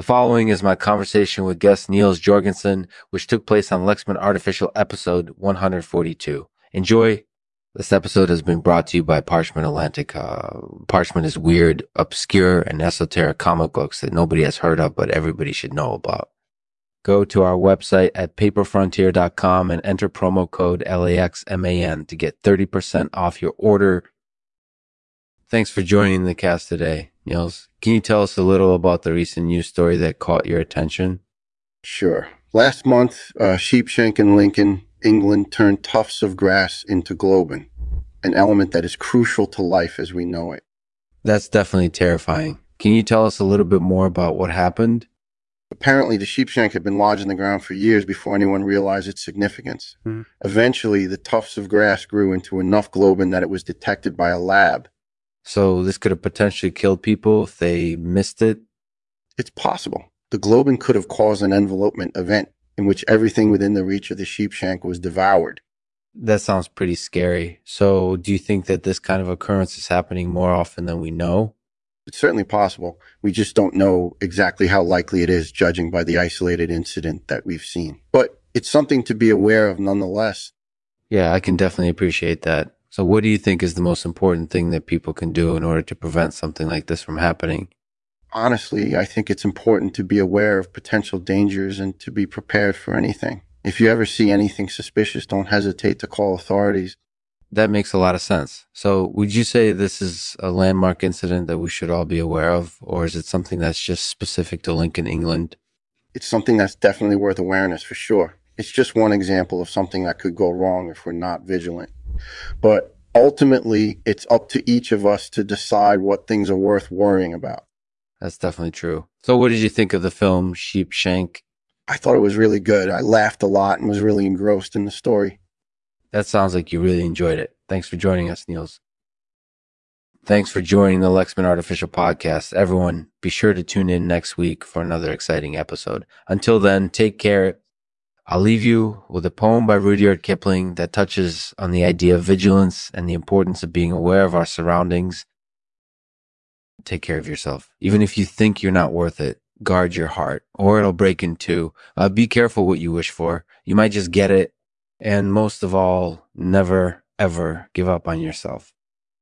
The following is my conversation with guest Niels Jorgensen, which took place on Lexman Artificial episode 142. Enjoy. This episode has been brought to you by Parchment Atlantic. Uh, Parchment is weird, obscure, and esoteric comic books that nobody has heard of, but everybody should know about. Go to our website at paperfrontier.com and enter promo code LEXMAN to get 30% off your order. Thanks for joining the cast today, Niels. Can you tell us a little about the recent news story that caught your attention? Sure. Last month, uh, Sheepshank in Lincoln, England turned tufts of grass into globin, an element that is crucial to life as we know it. That's definitely terrifying. Can you tell us a little bit more about what happened? Apparently, the sheepshank had been lodged in the ground for years before anyone realized its significance. Hmm. Eventually, the tufts of grass grew into enough globin that it was detected by a lab. So this could have potentially killed people if they missed it. It's possible. The globin could have caused an envelopment event in which everything within the reach of the sheepshank was devoured. That sounds pretty scary. So do you think that this kind of occurrence is happening more often than we know? It's certainly possible. We just don't know exactly how likely it is, judging by the isolated incident that we've seen. But it's something to be aware of nonetheless. Yeah, I can definitely appreciate that. So what do you think is the most important thing that people can do in order to prevent something like this from happening? Honestly, I think it's important to be aware of potential dangers and to be prepared for anything. If you ever see anything suspicious, don't hesitate to call authorities. That makes a lot of sense. So would you say this is a landmark incident that we should all be aware of, or is it something that's just specific to Lincoln, England? It's something that's definitely worth awareness for sure. It's just one example of something that could go wrong if we're not vigilant. But ultimately, it's up to each of us to decide what things are worth worrying about. That's definitely true. So what did you think of the film Sheepshank? I thought it was really good. I laughed a lot and was really engrossed in the story. That sounds like you really enjoyed it. Thanks for joining us, Niels. Thanks for joining the Lexman Artificial Podcast. Everyone, be sure to tune in next week for another exciting episode. Until then, take care. I'll leave you with a poem by Rudyard Kipling that touches on the idea of vigilance and the importance of being aware of our surroundings. Take care of yourself. Even if you think you're not worth it, guard your heart or it'll break in two. Uh, be careful what you wish for. You might just get it. And most of all, never, ever give up on yourself.